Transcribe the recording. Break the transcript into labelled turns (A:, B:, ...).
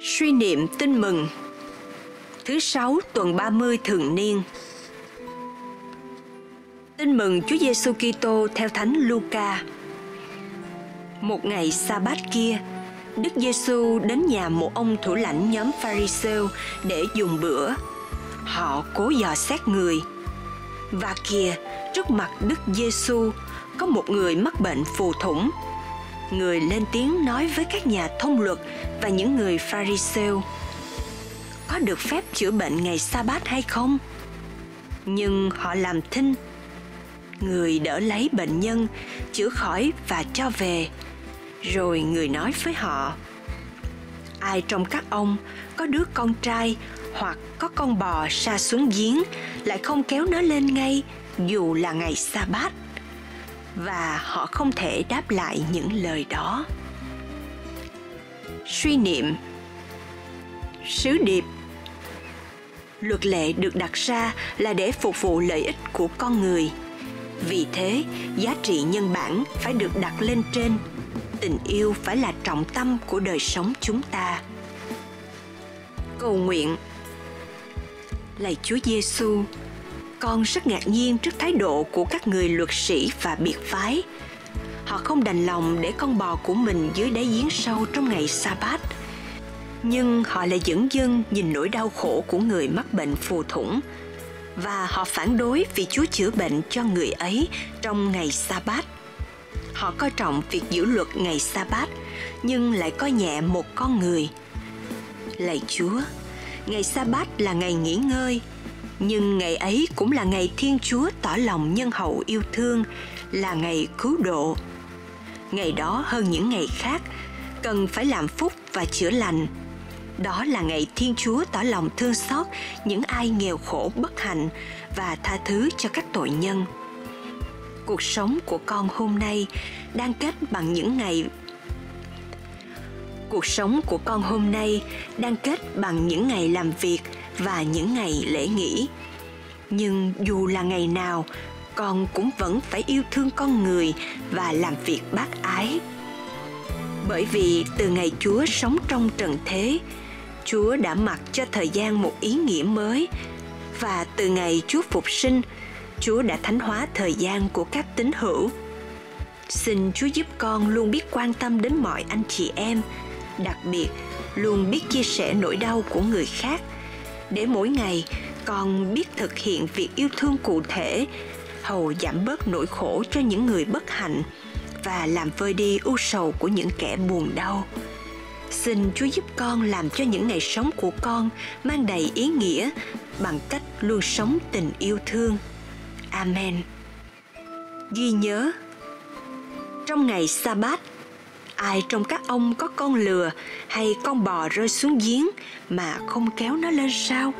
A: Suy niệm tin mừng Thứ sáu tuần 30 thường niên Tin mừng Chúa Giêsu Kitô theo Thánh Luca. Một ngày sa bát kia, Đức Giêsu đến nhà một ông thủ lãnh nhóm Pharisêu để dùng bữa. Họ cố dò xét người. Và kìa, trước mặt Đức Giêsu có một người mắc bệnh phù thủng. Người lên tiếng nói với các nhà thông luật và những người Pharisêu. Có được phép chữa bệnh ngày sa bát hay không? Nhưng họ làm thinh, người đỡ lấy bệnh nhân, chữa khỏi và cho về rồi người nói với họ, ai trong các ông có đứa con trai hoặc có con bò sa xuống giếng lại không kéo nó lên ngay dù là ngày sa bát và họ không thể đáp lại những lời đó. Suy niệm. Sứ điệp. Luật lệ được đặt ra là để phục vụ lợi ích của con người. Vì thế, giá trị nhân bản phải được đặt lên trên. Tình yêu phải là trọng tâm của đời sống chúng ta. Cầu nguyện. Lạy chúa giêsu con rất ngạc nhiên trước thái độ của các người luật sĩ và biệt phái họ không đành lòng để con bò của mình dưới đáy giếng sâu trong ngày sa bát nhưng họ lại dẫn dưng nhìn nỗi đau khổ của người mắc bệnh phù thủng và họ phản đối vì Chúa chữa bệnh cho người ấy trong ngày sa bát. Họ coi trọng việc giữ luật ngày sa bát nhưng lại coi nhẹ một con người. Lạy Chúa, ngày sa bát là ngày nghỉ ngơi, nhưng ngày ấy cũng là ngày Thiên Chúa tỏ lòng nhân hậu yêu thương, là ngày cứu độ. Ngày đó hơn những ngày khác, cần phải làm phúc và chữa lành đó là ngày Thiên Chúa tỏ lòng thương xót những ai nghèo khổ bất hạnh và tha thứ cho các tội nhân. Cuộc sống của con hôm nay đang kết bằng những ngày Cuộc sống của con hôm nay đang kết bằng những ngày làm việc và những ngày lễ nghỉ. Nhưng dù là ngày nào, con cũng vẫn phải yêu thương con người và làm việc bác ái. Bởi vì từ ngày Chúa sống trong trần thế, Chúa đã mặc cho thời gian một ý nghĩa mới và từ ngày Chúa phục sinh, Chúa đã thánh hóa thời gian của các tín hữu. Xin Chúa giúp con luôn biết quan tâm đến mọi anh chị em, đặc biệt luôn biết chia sẻ nỗi đau của người khác để mỗi ngày con biết thực hiện việc yêu thương cụ thể hầu giảm bớt nỗi khổ cho những người bất hạnh và làm vơi đi ưu sầu của những kẻ buồn đau Xin Chúa giúp con làm cho những ngày sống của con mang đầy ý nghĩa bằng cách luôn sống tình yêu thương. Amen. Ghi nhớ, trong ngày sa bát ai trong các ông có con lừa hay con bò rơi xuống giếng mà không kéo nó lên sao?